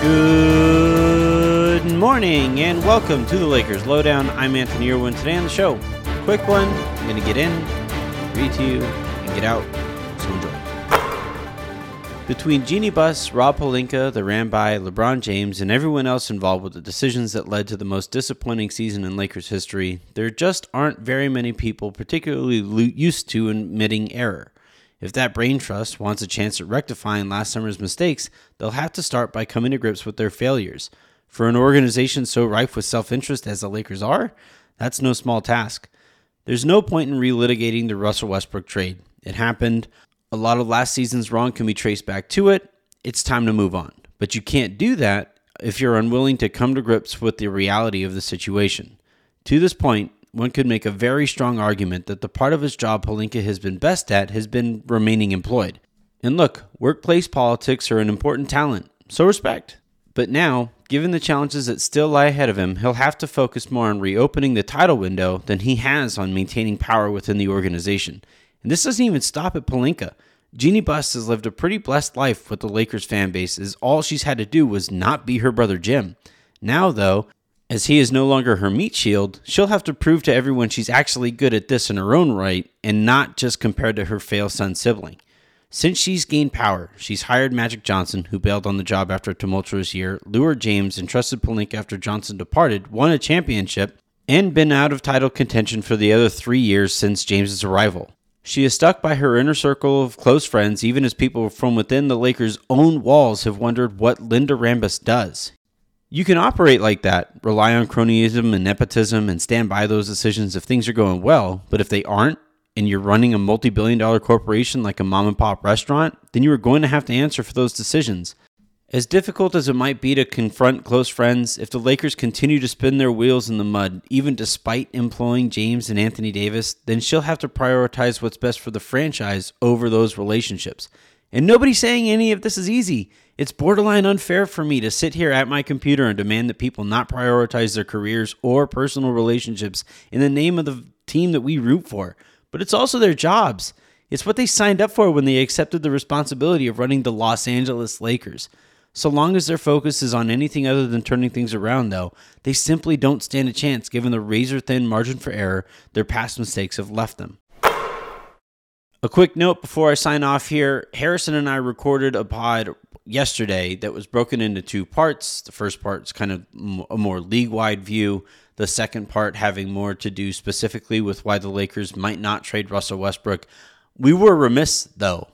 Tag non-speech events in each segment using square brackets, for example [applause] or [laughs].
Good morning and welcome to the Lakers Lowdown. I'm Anthony Irwin. Today on the show, quick one. I'm going to get in, read to you, and get out. So enjoy. Between Jeanie Buss, Rob Pelinka, the Rambis, LeBron James, and everyone else involved with the decisions that led to the most disappointing season in Lakers history, there just aren't very many people particularly used to admitting error. If that brain trust wants a chance at rectifying last summer's mistakes, they'll have to start by coming to grips with their failures. For an organization so rife with self interest as the Lakers are, that's no small task. There's no point in relitigating the Russell Westbrook trade. It happened. A lot of last season's wrong can be traced back to it. It's time to move on. But you can't do that if you're unwilling to come to grips with the reality of the situation. To this point, one could make a very strong argument that the part of his job Pelinka has been best at has been remaining employed. And look, workplace politics are an important talent, so respect. But now, given the challenges that still lie ahead of him, he'll have to focus more on reopening the title window than he has on maintaining power within the organization. And this doesn't even stop at Pelinka. Jeanie Buss has lived a pretty blessed life with the Lakers fan base, as all she's had to do was not be her brother Jim. Now, though, as he is no longer her meat shield, she'll have to prove to everyone she's actually good at this in her own right and not just compared to her failed son sibling. Since she's gained power, she's hired Magic Johnson, who bailed on the job after a tumultuous year, lured James, and trusted Pelinka after Johnson departed, won a championship, and been out of title contention for the other three years since James's arrival. She is stuck by her inner circle of close friends, even as people from within the Lakers' own walls have wondered what Linda Rambis does. You can operate like that, rely on cronyism and nepotism, and stand by those decisions if things are going well. But if they aren't, and you're running a multi billion dollar corporation like a mom and pop restaurant, then you are going to have to answer for those decisions. As difficult as it might be to confront close friends, if the Lakers continue to spin their wheels in the mud, even despite employing James and Anthony Davis, then she'll have to prioritize what's best for the franchise over those relationships. And nobody's saying any of this is easy. It's borderline unfair for me to sit here at my computer and demand that people not prioritize their careers or personal relationships in the name of the team that we root for. But it's also their jobs. It's what they signed up for when they accepted the responsibility of running the Los Angeles Lakers. So long as their focus is on anything other than turning things around, though, they simply don't stand a chance given the razor thin margin for error their past mistakes have left them. A quick note before I sign off here Harrison and I recorded a pod yesterday that was broken into two parts. The first part is kind of a more league wide view. The second part having more to do specifically with why the Lakers might not trade Russell Westbrook. We were remiss, though.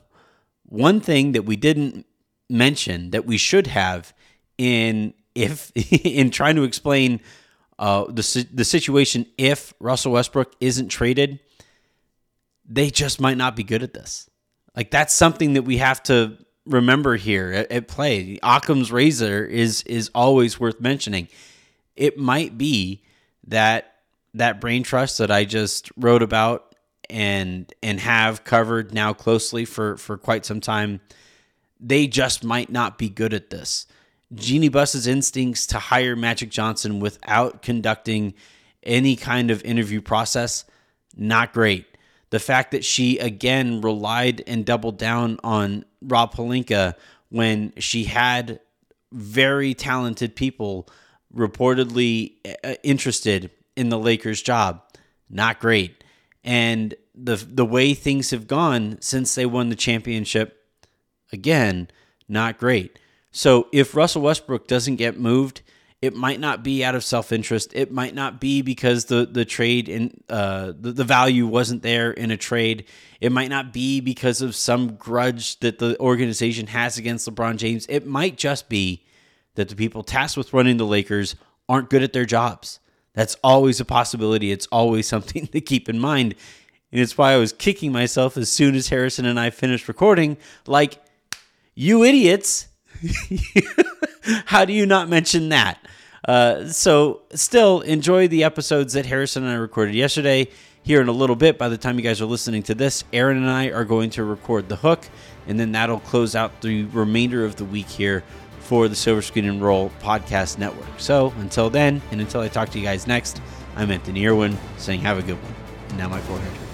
One thing that we didn't mention that we should have in if [laughs] in trying to explain uh, the the situation if Russell Westbrook isn't traded, they just might not be good at this. Like that's something that we have to remember here at, at play. Occam's razor is is always worth mentioning. It might be that that brain trust that I just wrote about and and have covered now closely for for quite some time, they just might not be good at this. Jeanie Buss's instincts to hire Magic Johnson without conducting any kind of interview process, not great the fact that she again relied and doubled down on Rob Pelinka when she had very talented people reportedly uh, interested in the Lakers job. Not great. And the the way things have gone since they won the championship again, not great. So if Russell Westbrook doesn't get moved, it might not be out of self interest. It might not be because the the trade and uh, the, the value wasn't there in a trade. It might not be because of some grudge that the organization has against LeBron James. It might just be that the people tasked with running the Lakers aren't good at their jobs. That's always a possibility. It's always [laughs] something to keep in mind. And it's why I was kicking myself as soon as Harrison and I finished recording. Like, you idiots. [laughs] [laughs] How do you not mention that? Uh, so, still enjoy the episodes that Harrison and I recorded yesterday. Here in a little bit, by the time you guys are listening to this, Aaron and I are going to record the hook, and then that'll close out the remainder of the week here for the Silver Screen and Roll Podcast Network. So, until then, and until I talk to you guys next, I'm Anthony Irwin saying have a good one. And now my forehead.